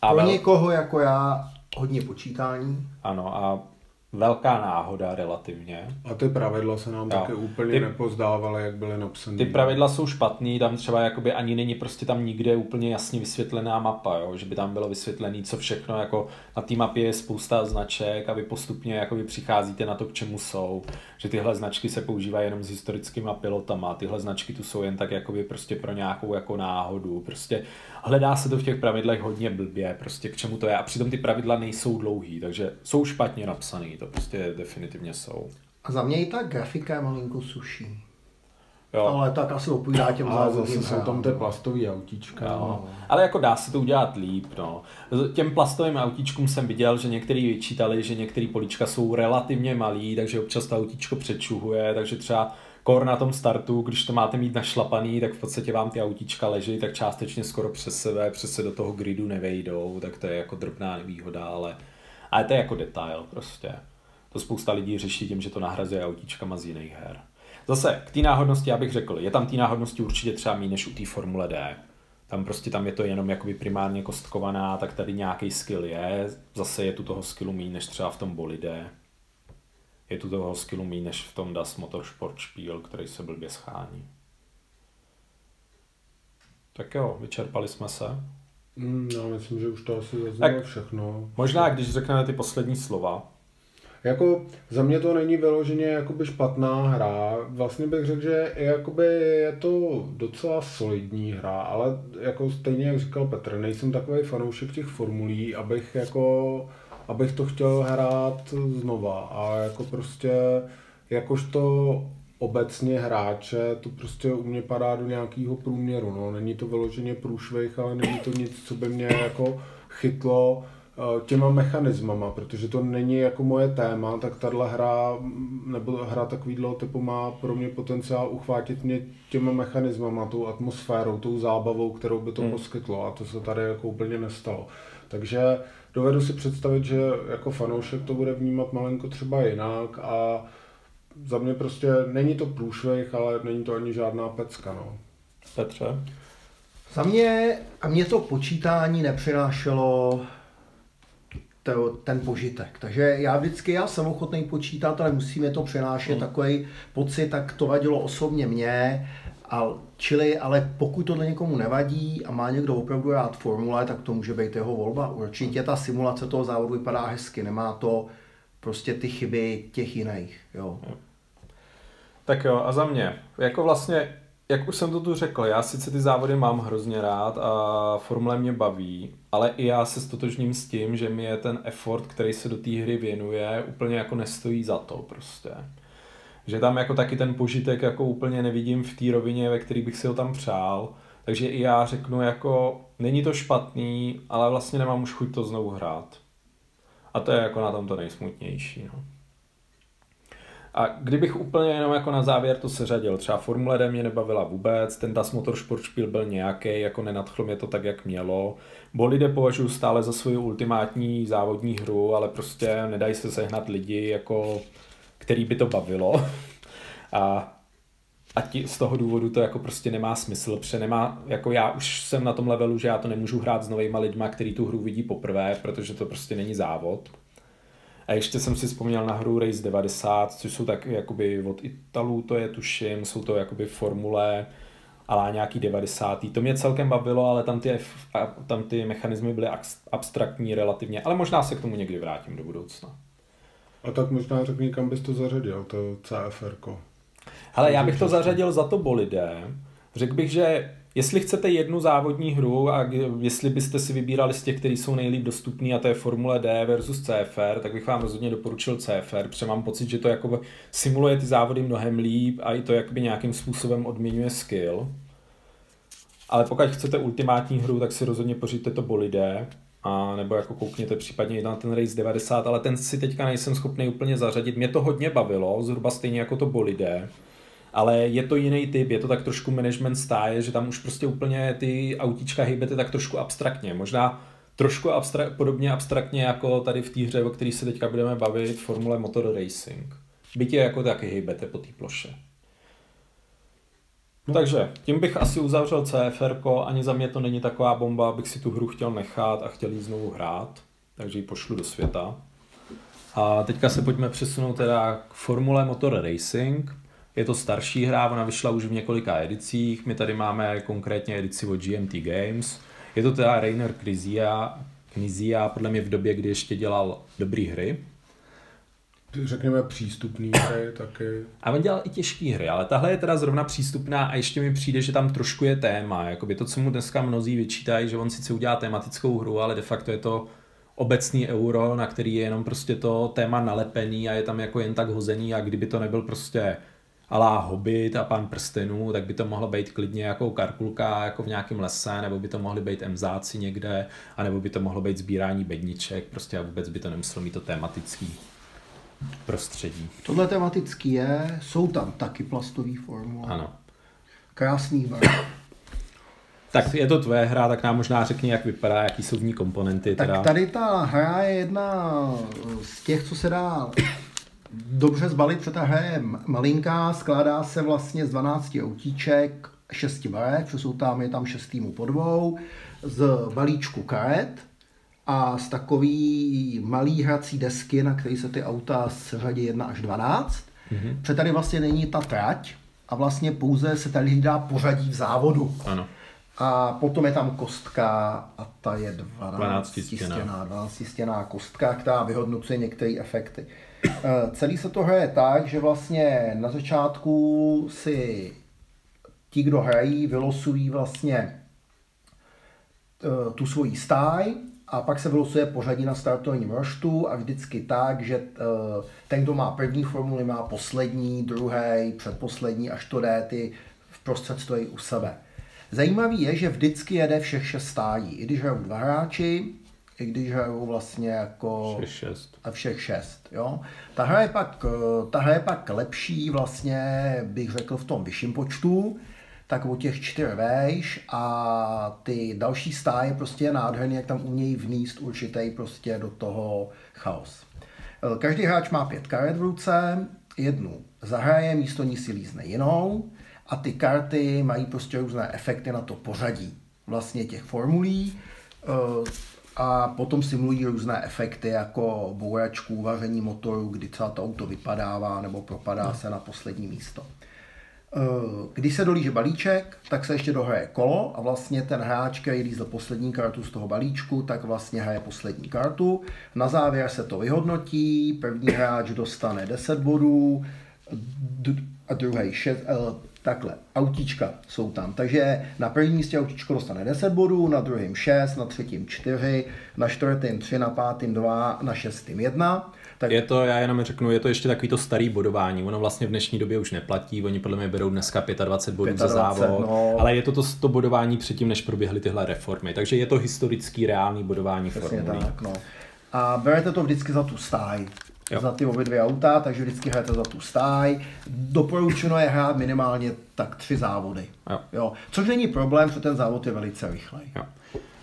A Pro vel, někoho jako já hodně počítání. ano, a velká náhoda relativně. A ty pravidla se nám Jo. také úplně Ty- nepozdávaly, jak byly napsané. Ty pravidla jsou špatný, tam třeba jakoby ani není prostě tam nikde úplně jasně vysvětlená mapa, jo? že by tam bylo vysvětlené, co všechno, jako na té mapě je spousta značek a vy postupně jakoby přicházíte na to, k čemu jsou, že tyhle značky se používají jenom s historickýma pilotama, tyhle značky tu jsou jen tak jakoby prostě pro nějakou jako náhodu, prostě hledá se to v těch pravidlech hodně blbě, prostě k čemu to je a přitom ty pravidla nejsou dlouhý, takže jsou špatně napsaný, to prostě definitivně jsou. A za mě i ta grafika je malinko suší. Jo. Ale tak asi odpovídá těm zase jsou tam ty no. plastový autíčka. Jo. Ale jako dá se to udělat líp, no. Těm plastovým autíčkům jsem viděl, že některý vyčítali, že některé políčka jsou relativně malý, takže občas to autíčko přečuhuje, takže třeba kor na tom startu, když to máte mít našlapaný, tak v podstatě vám ty autíčka leží, tak částečně skoro přes sebe, přes se do toho gridu nevejdou, tak to je jako drobná nevýhoda, ale, ale to je jako detail prostě. To spousta lidí řeší tím, že to nahrazuje autíčkama z jiných her. Zase, k té náhodnosti já bych řekl, je tam té náhodnosti určitě třeba méně než u té Formule D. Tam prostě tam je to jenom jakoby primárně kostkovaná, tak tady nějaký skill je. Zase je tu toho skillu méně než třeba v tom bolide. Je tu toho skillu méně než v tom Das Motorsport Spiel, který se blbě schání. Tak jo, vyčerpali jsme se. Mm, já myslím, že už to asi zaznělo všechno. Možná, když řekneme ty poslední slova. Jako za mě to není vyloženě jakoby špatná hra. Vlastně bych řekl, že jakoby je to docela solidní hra, ale jako stejně jak říkal Petr, nejsem takový fanoušek těch formulí, abych jako abych to chtěl hrát znova a jako prostě jakožto obecně hráče, to prostě u mě padá do nějakého průměru, no. Není to vyloženě průšvih, ale není to nic, co by mě jako chytlo eh, těma mechanismama, protože to není jako moje téma, tak tahle hra, mm, nebo hra takovýhle typu má pro mě potenciál uchvátit mě těma mechanismama, tou atmosférou, tou zábavou, kterou by to Hmm. poskytlo a to se tady jako úplně nestalo. Takže dovedu si představit, že jako fanoušek to bude vnímat malinko třeba jinak a za mě prostě není to průšvih, ale není to ani žádná pecka, no. Petře? Za mě, a mě to počítání nepřinášelo to, ten požitek. Takže já vždycky, já jsem ochotný počítat, ale musíme to přenášet Hmm. takový pocit, tak to vadilo osobně mě. A, čili, ale pokud to někomu nevadí a má někdo opravdu rád formule, tak to může být jeho volba. Určitě ta simulace toho závodu vypadá hezky, nemá to prostě ty chyby těch jiných. Jo. Tak jo, a za mě, jako vlastně jak už jsem to tu řekl, já sice ty závody mám hrozně rád a formule mě baví, ale i já se stotožním s tím, že mi je ten effort, který se do té hry věnuje, úplně jako nestojí za to prostě. Že tam jako taky ten požitek jako úplně nevidím v té rovině, ve který bych si ho tam přál. Takže i já řeknu jako, není to špatný, ale vlastně nemám už chuť to znovu hrát. A to je jako na tom to nejsmutnější. No. A kdybych úplně jenom jako na závěr to seřadil, třeba Formule D mě nebavila vůbec, ten Das Motorsport byl nějaký, jako nenadchlo mě to tak, jak mělo. Bolide považuji stále za svoji ultimátní závodní hru, ale prostě nedají se sehnat lidi, jako, který by to bavilo. A a ti, z toho důvodu to jako prostě nemá smysl, protože nemá, jako já už jsem na tom levelu, že já to nemůžu hrát s novýma lidma, který tu hru vidí poprvé, protože to prostě není závod. A ještě jsem si vzpomněl na hru Race 90, což jsou tak jakoby od Italů, to je tuším, jsou to jakoby formule, ale nějaký 90. To mě celkem bavilo, ale tam ty, tam ty mechanismy byly abstraktní relativně, ale možná se k tomu někdy vrátím do budoucna. A tak možná řekni, kam bys to zařadil, to CFR. -ko. Ale já bych to zařadil za to bolide. Řekl bych, že jestli chcete jednu závodní hru a jestli byste si vybírali z těch, které jsou nejlíp dostupné, a to je Formule D versus CFR, tak bych vám rozhodně doporučil CFR, protože mám pocit, že to jako simuluje ty závody mnohem líp a i to jakoby nějakým způsobem odměňuje skill. Ale pokud chcete ultimátní hru, tak si rozhodně pořiďte to bolide, a nebo jako koukněte případně na ten Race 90, ale ten si teďka nejsem schopný úplně zařadit. Mě to hodně bavilo, zhruba stejně jako to bolide ale je to jiný typ, je to tak trošku management stáje, že tam už prostě úplně ty autíčka hejbete tak trošku abstraktně. Možná trošku abstra- podobně abstraktně jako tady v té hře, o které se teďka budeme bavit, Formule Motor Racing. Bytě jako taky hejbete po té ploše. No. Takže tím bych asi uzavřel CFR, ani za mě to není taková bomba, abych si tu hru chtěl nechat a chtěl ji znovu hrát, takže ji pošlu do světa. A teďka se pojďme přesunout teda k Formule Motor Racing. Je to starší hra, ona vyšla už v několika edicích. My tady máme konkrétně edici od GMT Games. Je to teda Rainer Knizia, Knizia podle mě v době, kdy ještě dělal dobré hry. Řekněme přístupný hry taky. A on dělal i těžké hry, ale tahle je teda zrovna přístupná a ještě mi přijde, že tam trošku je téma. Jakoby to, co mu dneska mnozí vyčítají, že on sice udělá tematickou hru, ale de facto je to obecný euro, na který je jenom prostě to téma nalepený a je tam jako jen tak hozený a kdyby to nebyl prostě alá Hobbit a Pán prstenů, tak by to mohlo být klidně jako karkulka jako v nějakém lese, nebo by to mohly být emzáci někde, anebo by to mohlo být sbírání bedniček, prostě a vůbec by to nemuselo mít to tematický prostředí. Tohle tematický je, jsou tam taky plastové formule. Ano. Krásný barv. Tak je to tvoje hra, tak nám možná řekni, jak vypadá, jaký jsou v ní komponenty. Teda. Tak tady ta hra je jedna z těch, co se dá dobře zbalit, protože ta hra je malinká, skládá se vlastně z 12 autíček, 6 barev, jsou tam, je tam 6 týmů po dvou, z balíčku karet a z takový malý hrací desky, na který se ty auta seřadí 1 až 12. Mm-hmm. Protože tady vlastně není ta trať a vlastně pouze se tady dá pořadí v závodu. Ano. A potom je tam kostka a ta je 12, 12 stěná, 12 stěná kostka, která vyhodnocuje některé efekty. Eh, celý se to hraje tak, že vlastně na začátku si ti, kdo hrají, vylosují vlastně eh, tu svoji stáj a pak se vylosuje pořadí na startovním roštu a vždycky tak, že eh, ten, kdo má první formuli, má poslední, druhý, předposlední, až to jde, ty v prostřed stojí u sebe. Zajímavý je, že vždycky jede všech šest stájí. I když hrajou dva hráči, i když hrajou vlastně jako... Všech šest. A všech šest, jo. Ta hra, je pak, ta hra je pak lepší vlastně, bych řekl, v tom vyšším počtu, tak o těch čtyř vejš a ty další stáje prostě je nádherný, jak tam umějí vníst určitý prostě do toho chaos. Každý hráč má pět karet v ruce, jednu zahraje, místo ní si lízne jinou a ty karty mají prostě různé efekty na to pořadí vlastně těch formulí a potom simulují různé efekty jako bouračku, vaření motoru, kdy třeba to auto vypadává nebo propadá se na poslední místo. Eh, když se dolíže balíček, tak se ještě dohraje kolo a vlastně ten hráč, který lízl poslední kartu z toho balíčku, tak vlastně hraje poslední kartu. Na závěr se to vyhodnotí, první hráč dostane 10 bodů a druhý 6, takhle, autíčka jsou tam. Takže na prvním místě autíčko dostane 10 bodů, na druhém 6, na třetím 4, na čtvrtém 3, na pátém 2, na šestém 1. Tak... Je to, já jenom řeknu, je to ještě takový to starý bodování. Ono vlastně v dnešní době už neplatí, oni podle mě berou dneska 25 bodů 25, za závod, no. ale je to, to to bodování předtím, než proběhly tyhle reformy. Takže je to historický, reálný bodování Přesně tak, no. A berete to vždycky za tu stáj. Jo. za ty obě dvě auta, takže vždycky hrajete za tu stáj. Doporučeno je hrát minimálně tak tři závody. Jo. Jo. Což není problém, protože ten závod je velice rychlej. Jo.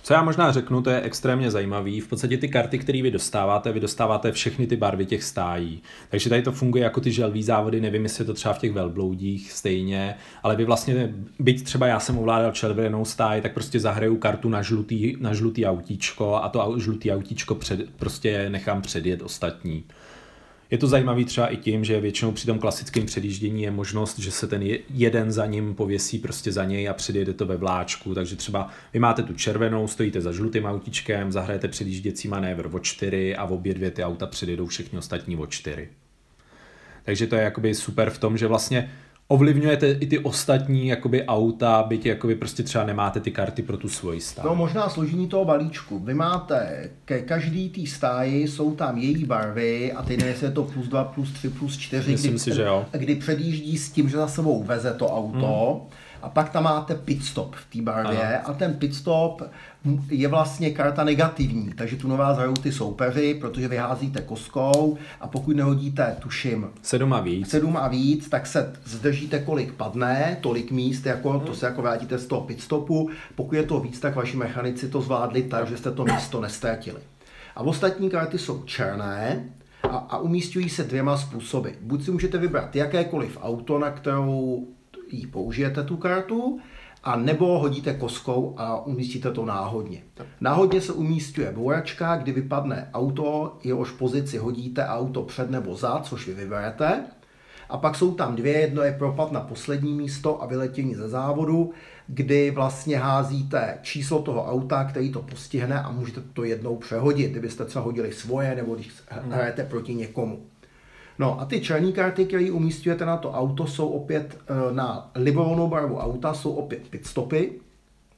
Co já možná řeknu, to je extrémně zajímavý. V podstatě ty karty, které vy dostáváte, vy dostáváte všechny ty barvy těch stájí. Takže tady to funguje jako ty želví závody, nevím, jestli je to třeba v těch velbloudích stejně, ale vy vlastně, byť třeba já jsem ovládal červenou stáj, tak prostě zahraju kartu na žlutý, na žlutý autíčko a to žlutý autíčko před, prostě nechám předjet ostatní. Je to zajímavý třeba i tím, že většinou při tom klasickém předjíždění je možnost, že se ten jeden za ním pověsí prostě za něj a předjede to ve vláčku. Takže třeba vy máte tu červenou, stojíte za žlutým autíčkem, zahrajete předjížděcí manévr o čtyři a obě dvě ty auta předjedou všechny ostatní o čtyři. Takže to je jakoby super v tom, že vlastně ovlivňujete i ty ostatní jakoby auta, byť jakoby prostě třeba nemáte ty karty pro tu svoji stáji. No možná složení toho balíčku. Vy máte, ke každý té stáji jsou tam její barvy a teď nevím, je to plus 2, plus 3, plus 4, Myslím kdy, si, že jo. kdy předjíždí s tím, že za sebou veze to auto. Hmm a pak tam máte pit stop v té barvě ano. a ten pit stop je vlastně karta negativní, takže tu nová hrajou ty soupeři, protože vyházíte koskou a pokud nehodíte, tuším, sedm a víc, sedm a víc tak se zdržíte, kolik padne, tolik míst, jako, hmm. to se jako vrátíte z toho pit stopu. Pokud je to víc, tak vaši mechanici to zvládli tak, že jste to místo nestratili. A ostatní karty jsou černé, a, a umístují se dvěma způsoby. Buď si můžete vybrat jakékoliv auto, na kterou ji použijete tu kartu, a nebo hodíte koskou a umístíte to náhodně. Náhodně se umístuje bouračka, kdy vypadne auto, jehož pozici hodíte auto před nebo za, což vy vyberete. A pak jsou tam dvě, jedno je propad na poslední místo a vyletění ze závodu, kdy vlastně házíte číslo toho auta, který to postihne a můžete to jednou přehodit, kdybyste třeba hodili svoje nebo když hrajete proti někomu. No a ty černé karty, které umístujete na to auto, jsou opět eh, na libovolnou barvu auta, jsou opět pitstopy.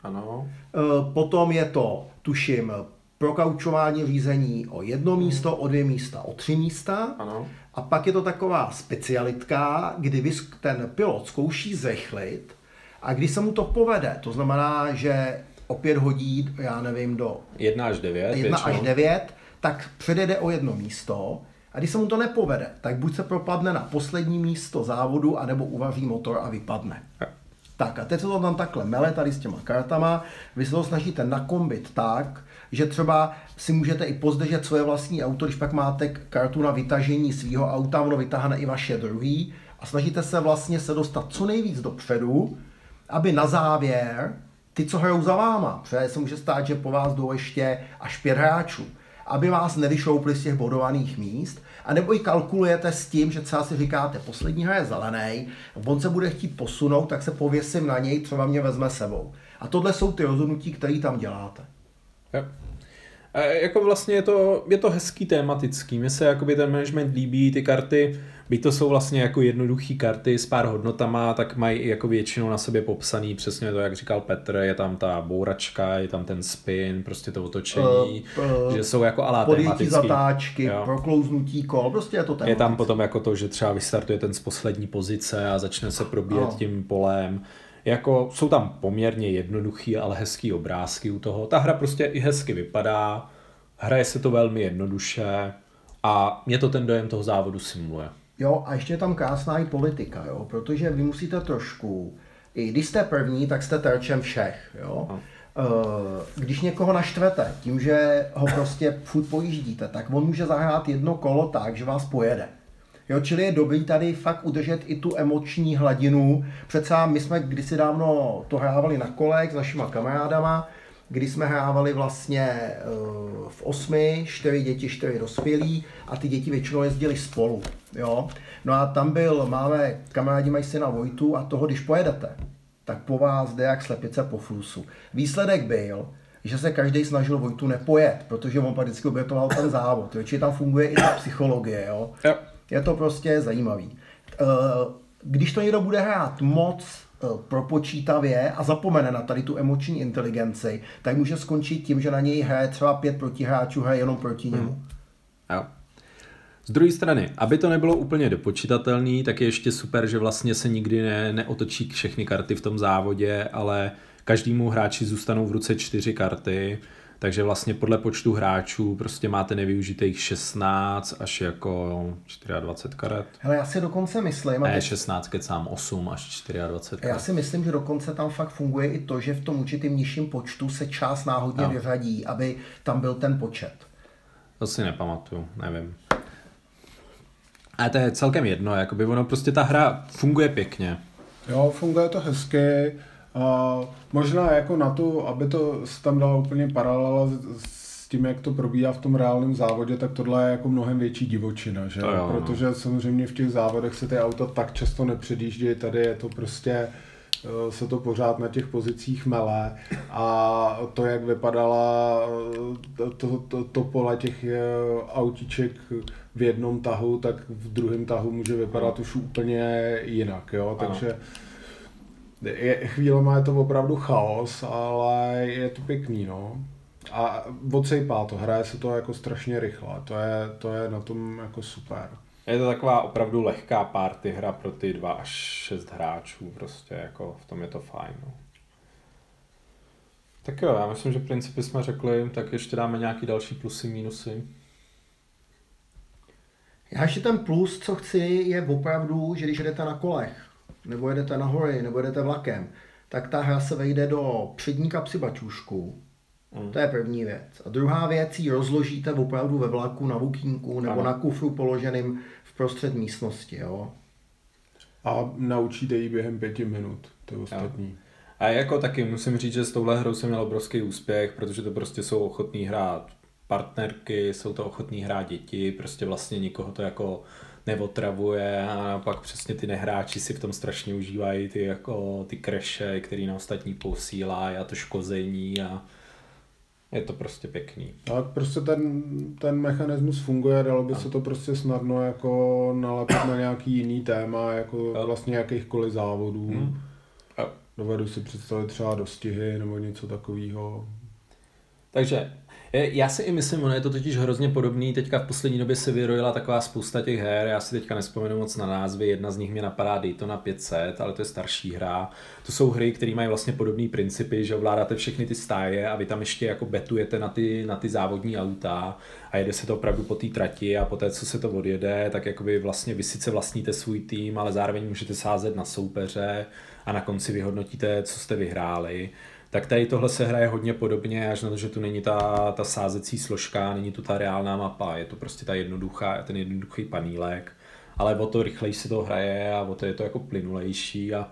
Ano. Eh, potom je to, tuším, prokaučování řízení o jedno hmm. místo, o dvě místa, o tři místa. Ano. A pak je to taková specialitka, kdy ten pilot zkouší zrychlit a když se mu to povede, to znamená, že opět hodí, já nevím, do 1 až 9, 1 až 9 tak předjede o jedno místo a když se mu to nepovede, tak buď se propadne na poslední místo závodu, anebo uvaří motor a vypadne. Tak a teď se to tam takhle mele tady s těma kartama, vy se to snažíte nakombit tak, že třeba si můžete i pozdržet svoje vlastní auto, když pak máte kartu na vytažení svého auta, ono vytáhne i vaše druhý. A snažíte se vlastně se dostat co nejvíc dopředu, aby na závěr ty, co hrajou za váma, protože se může stát, že po vás jdou ještě až pět hráčů, aby vás nevyšoupli z těch bodovaných míst, a nebo i kalkulujete s tím, že třeba si říkáte, poslední je zelený, on se bude chtít posunout, tak se pověsím na něj, třeba mě vezme sebou. A tohle jsou ty rozhodnutí, které tam děláte. Jo. A jako vlastně je to, je to hezký tematický. Mně se jakoby ten management líbí, ty karty, byť to jsou vlastně jako jednoduché karty s pár hodnotama, tak mají jako většinou na sobě popsaný přesně to, jak říkal Petr, je tam ta bouračka, je tam ten spin, prostě to otočení, uh, uh, že jsou jako alá tematický. zatáčky, jo. proklouznutí kol, prostě je to tematický. Je tam potom jako to, že třeba vystartuje ten z poslední pozice a začne se probíjet uh. tím polem jako jsou tam poměrně jednoduchý, ale hezký obrázky u toho. Ta hra prostě i hezky vypadá, hraje se to velmi jednoduše a mě to ten dojem toho závodu simuluje. Jo, a ještě je tam krásná i politika, jo, protože vy musíte trošku, i když jste první, tak jste terčem všech, jo. No. Když někoho naštvete tím, že ho prostě furt pojíždíte, tak on může zahrát jedno kolo tak, že vás pojede. Jo, čili je dobrý tady fakt udržet i tu emoční hladinu. Přece my jsme kdysi dávno to hrávali na kolek s našima kamarádama, kdy jsme hrávali vlastně eh, v osmi, čtyři děti, čtyři dospělí a ty děti většinou jezdili spolu. Jo? No a tam byl, máme, kamarádi mají syna Vojtu a toho, když pojedete, tak po vás jde jak slepice po flusu. Výsledek byl, že se každý snažil Vojtu nepojet, protože on pak vždycky obětoval ten závod. Jo? Čili tam funguje i ta psychologie. Jo? Je to prostě zajímavý. Uh, když to někdo bude hrát moc eh, propočítavě a zapomene na tady tu emoční inteligenci, tak může skončit tím, že na něj hraje třeba pět protihráčů, hraje jenom proti němu. Hmm. Jo. Z druhé strany, aby to nebylo úplně dopočítatelný, tak je ještě super, že vlastně se nikdy ne, neotočí všechny karty v tom závodě, ale každému hráči zůstanou v ruce čtyři karty, takže vlastně podle počtu hráčů prostě máte nevyužitých 16 až jako 24 karet. Hele, já si dokonce myslím... Ne, 16, kecám 8 až 24 karet. Já si myslím, že dokonce tam fakt funguje i to, že v tom určitým nižším počtu se čas náhodně no. vyřadí, aby tam byl ten počet. To si nepamatuju, nevím. A to je celkem jedno, jakoby ono prostě ta hra funguje pěkně. Jo, funguje to hezky. A možná jako na to, aby to tam dala úplně paralela s tím, jak to probíhá v tom reálném závodě, tak tohle je jako mnohem větší divočina, že? To jo, no. Protože samozřejmě v těch závodech se ty auta tak často nepředjíždějí, tady je to prostě eh, se to pořád na těch pozicích mele a to, jak vypadala eh, to, to, to pole těch eh, autíček v jednom tahu, tak v druhém tahu může vypadat už úplně jinak, jo, takže ano je, chvílema je to opravdu chaos, ale je to pěkný, no. A odsejpá to, hraje se to jako strašně rychle, to je, to je na tom jako super. Je to taková opravdu lehká party hra pro ty dva až šest hráčů, prostě jako v tom je to fajn. No. Tak jo, já myslím, že principy jsme řekli, tak ještě dáme nějaký další plusy, minusy. Já ještě ten plus, co chci, je opravdu, že když jdete na kolech, nebo jedete na hory, nebo jedete vlakem, tak ta hra se vejde do přední kapsy bačůšku. Mm. To je první věc. A druhá věc, ji rozložíte opravdu ve vlaku, na vukínku nebo ano. na kufru položeným v prostřed místnosti. Jo? A naučíte ji během pěti minut, to je ostatní. Jo. A jako taky musím říct, že s touhle hrou jsem měl obrovský úspěch, protože to prostě jsou ochotní hrát partnerky, jsou to ochotní hrát děti, prostě vlastně nikoho to jako neotravuje a pak přesně ty nehráči si v tom strašně užívají ty, jako, ty kreše, který na ostatní posílá a to škození a je to prostě pěkný. A prostě ten, ten mechanismus funguje, dalo by a. se to prostě snadno jako nalepit na nějaký jiný téma, jako a. vlastně jakýchkoliv závodů. Hmm. A. Dovedu si představit třeba dostihy nebo něco takového. Takže já si i myslím, ono je to totiž hrozně podobný, teďka v poslední době se vyrojila taková spousta těch her, já si teďka nespomenu moc na názvy, jedna z nich mě napadá Daytona 500, ale to je starší hra. To jsou hry, které mají vlastně podobné principy, že ovládáte všechny ty stáje a vy tam ještě jako betujete na ty, na ty závodní auta a jede se to opravdu po té trati a poté, co se to odjede, tak jakoby vlastně vy sice vlastníte svůj tým, ale zároveň můžete sázet na soupeře a na konci vyhodnotíte, co jste vyhráli tak tady tohle se hraje hodně podobně, až na to, že tu není ta, ta sázecí složka, není tu ta reálná mapa, je to prostě ta jednoduchá, ten jednoduchý panílek, ale o to rychleji se to hraje a o to je to jako plynulejší a,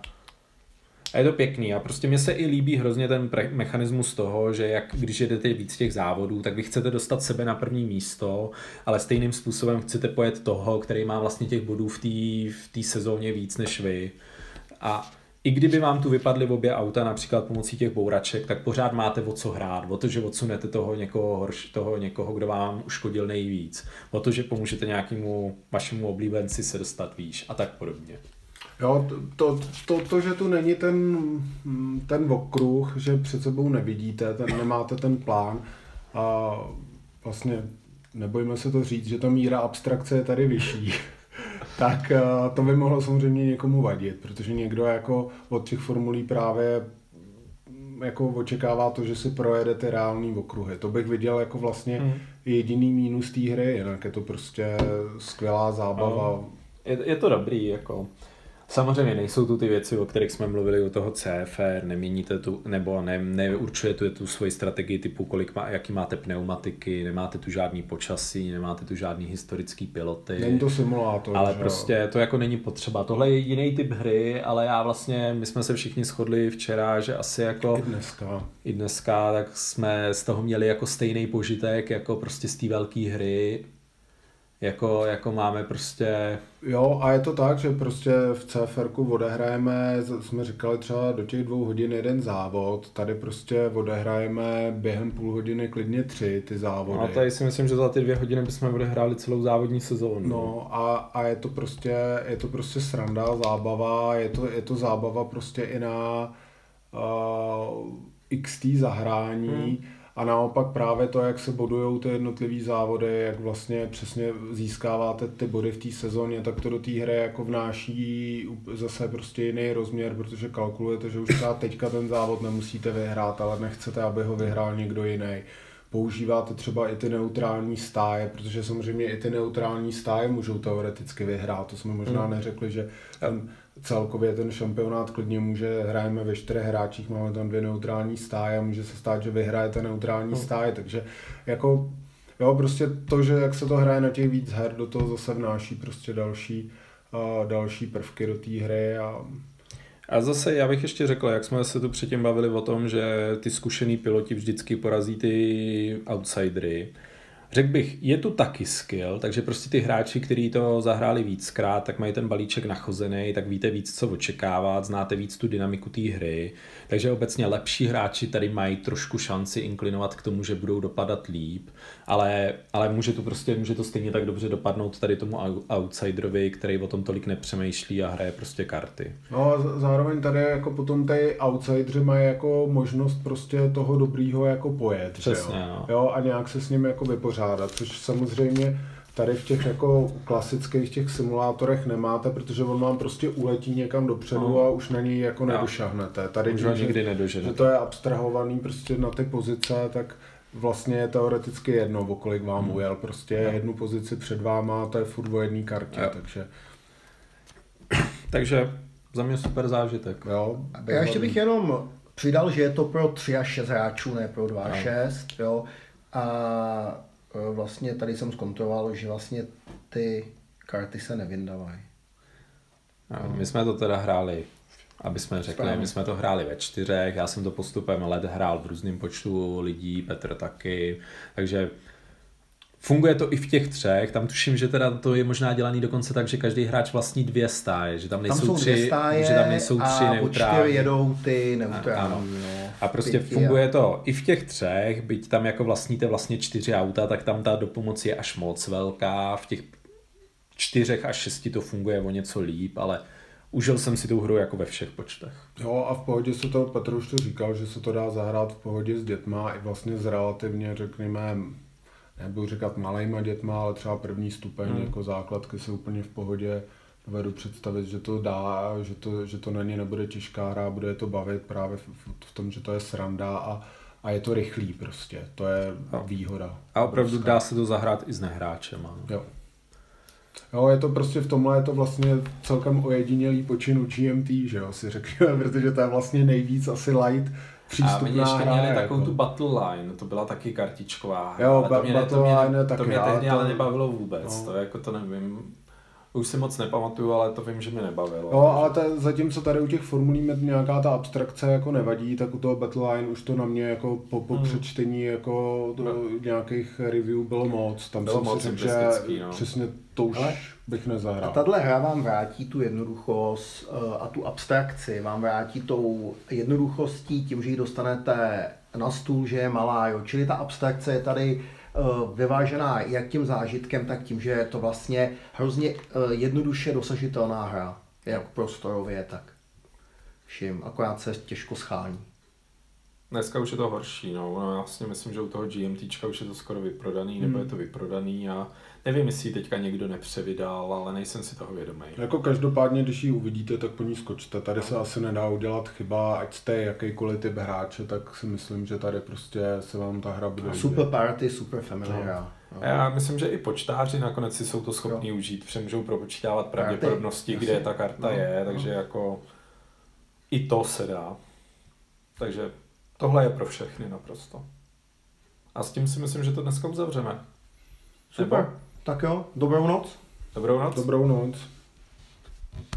a je to pěkný a prostě mně se i líbí hrozně ten pre- mechanismus toho, že jak když jedete víc těch závodů, tak vy chcete dostat sebe na první místo, ale stejným způsobem chcete pojet toho, který má vlastně těch bodů v té v sezóně víc než vy. A i kdyby vám tu vypadly obě auta, například pomocí těch bouraček, tak pořád máte o co hrát, o to, že odsunete toho někoho, horš, toho někoho, kdo vám uškodil nejvíc, o to, že pomůžete nějakému vašemu oblíbenci se dostat výš a tak podobně. Jo, to, to, to, že tu není ten, ten okruh, že před sebou nevidíte, ten, nemáte ten plán a vlastně nebojme se to říct, že ta míra abstrakce je tady vyšší. Tak eh, to by mohlo samozřejmě někomu vadit, protože někdo jako od těch formulí právě mm, jako očekává to, že si projedete reální okruhy. To bych viděl jako vlastně hmm. jediný mínus té hry, jinak je to prostě skvělá zábava. Je, je to dobrý, jako Samozřejmě nejsou tu ty věci, o kterých jsme mluvili u toho CFR, neměníte tu, nebo ne, neurčujete tu svoji strategii typu, kolik má, jaký máte pneumatiky, nemáte tu žádný počasí, nemáte tu žádný historický piloty. Není to simulátor. Ale že? prostě to jako není potřeba. Tohle je jiný typ hry, ale já vlastně, my jsme se všichni shodli včera, že asi jako... I dneska. I dneska, tak jsme z toho měli jako stejný požitek, jako prostě z té velké hry jako, jako máme prostě... Jo, a je to tak, že prostě v CFR odehrajeme, jsme říkali třeba do těch dvou hodin jeden závod, tady prostě odehrajeme během půl hodiny klidně tři ty závody. No a tady si myslím, že za ty dvě hodiny bychom odehráli celou závodní sezónu. No a, a je to prostě, je to prostě sranda, zábava, je to, je to zábava prostě i na uh, XT zahrání, hmm a naopak právě to, jak se bodují ty jednotlivé závody, jak vlastně přesně získáváte ty body v té sezóně, tak to do té hry jako vnáší zase prostě jiný rozměr, protože kalkulujete, že už třeba teďka ten závod nemusíte vyhrát, ale nechcete, aby ho vyhrál někdo jiný používáte třeba i ty neutrální stáje, protože samozřejmě i ty neutrální stáje můžou teoreticky vyhrát. To jsme možná hmm. neřekli, že ten, celkově ten šampionát klidně může, hrajeme ve čtyřech hráčích, máme tam dvě neutrální stáje a může se stát, že vyhrajete neutrální hmm. stáje, takže jako jo, prostě to, že jak se to hraje na těch víc her, do toho zase vnáší prostě další, uh, další prvky do té hry a a zase já bych ještě řekl, jak jsme se tu předtím bavili o tom, že ty zkušený piloti vždycky porazí ty outsidery, Řekl bych, je tu taky skill, takže prostě ty hráči, kteří to zahráli víckrát, tak mají ten balíček nachozený, tak víte víc, co očekávat, znáte víc tu dynamiku té hry. Takže obecně lepší hráči tady mají trošku šanci inklinovat k tomu, že budou dopadat líp, ale, ale může to prostě, může to stejně tak dobře dopadnout tady tomu outsiderovi, který o tom tolik nepřemýšlí a hraje prostě karty. No a zároveň tady jako potom ty outsidři mají jako možnost prostě toho dobrýho jako pojet. Přesně, jo? No. jo? a nějak se s ním jako vypořádat, což samozřejmě tady v těch jako klasických těch simulátorech nemáte, protože on vám prostě uletí někam dopředu no. a už na něj jako nedošahnete. Tady už tím, nikdy že, že to je abstrahovaný prostě na ty pozice, tak vlastně je teoreticky jedno, o kolik vám hmm. ujel. Prostě jo. jednu pozici před váma a to je furt o jedné kartě, jo. takže... takže za mě super zážitek. Jo, Já ještě bych jenom přidal, že je to pro 3 až 6 hráčů, ne pro 2 až 6. Jo. A vlastně tady jsem zkontroloval, že vlastně ty karty se nevyndávají. My jsme to teda hráli, aby jsme řekli, Správně. my jsme to hráli ve čtyřech, já jsem to postupem let hrál v různém počtu lidí, Petr taky, takže Funguje to i v těch třech, tam tuším, že teda to je možná dělaný dokonce tak, že každý hráč vlastní dvě stáje, že tam nejsou tam jsou tři, stáje že tam nejsou tři a neutrální. jedou ty neutrální. Ano. No, a prostě pěti, funguje a... to i v těch třech, byť tam jako vlastníte vlastně čtyři auta, tak tam ta dopomoc je až moc velká, v těch čtyřech až šesti to funguje o něco líp, ale užil jsem si tu hru jako ve všech počtech. Jo a v pohodě se to, Petr už to říkal, že se to dá zahrát v pohodě s dětma i vlastně s relativně, řekněme, nebudu říkat malejma dětma, ale třeba první stupeň hmm. jako základky se úplně v pohodě dovedu představit, že to dá, že to, že to na ně nebude těžká hra, bude to bavit právě v, v tom, že to je sranda a, a je to rychlý prostě, to je a, výhoda. A opravdu prostě. dá se to zahrát i s nehráčem. Ano. Jo. Jo, je to prostě v tomhle je to vlastně celkem ojedinělý počin u GMT, že jo, si řekněme, protože to je vlastně nejvíc asi light přístupná A my ještě hra, měli takovou jako. tu Battle Line, to byla taky kartičková Jo, ale to mě, Battle to mě, Line to mě tehdy to... ale nebavilo vůbec, no. to jako to nevím. Už si moc nepamatuju, ale to vím, že mi nebavilo. Jo, ale to, zatímco tady u těch formulí nějaká ta abstrakce jako nevadí, tak u toho Battleline už to na mě jako po, po hmm. přečtení jako do no. nějakých review bylo moc. Tam bylo jsem moc si řekl, že no. přesně to už ale bych nezahrál. A tahle hra vám vrátí tu jednoduchost eh, a tu abstrakci, vám vrátí tou jednoduchostí tím, že ji dostanete na stůl, že je malá, jo. čili ta abstrakce je tady vyvážená jak tím zážitkem, tak tím, že je to vlastně hrozně eh, jednoduše dosažitelná hra, jak prostorově, tak všim, akorát se těžko schání. Dneska už je to horší, no. no já vlastně myslím, že u toho GMTčka už je to skoro vyprodaný, hmm. nebo je to vyprodaný a nevím, jestli teďka někdo nepřevydal, ale nejsem si toho vědomý. Jako každopádně, když ji uvidíte, tak po ní skočte. Tady se asi nedá udělat chyba, ať jste jakýkoliv typ hráče, tak si myslím, že tady prostě se vám ta hra bude Super party, super family no. hra. No. Já myslím, že i počtáři nakonec si jsou to schopni jo. užít, protože můžou propočítávat pravděpodobnosti, kde ta karta no. je, takže no. jako i to se dá. Takže Tohle je pro všechny naprosto. A s tím si myslím, že to dneska uzavřeme. Super. Nebo? Tak jo, dobrou noc. Dobrou noc. Dobrou noc.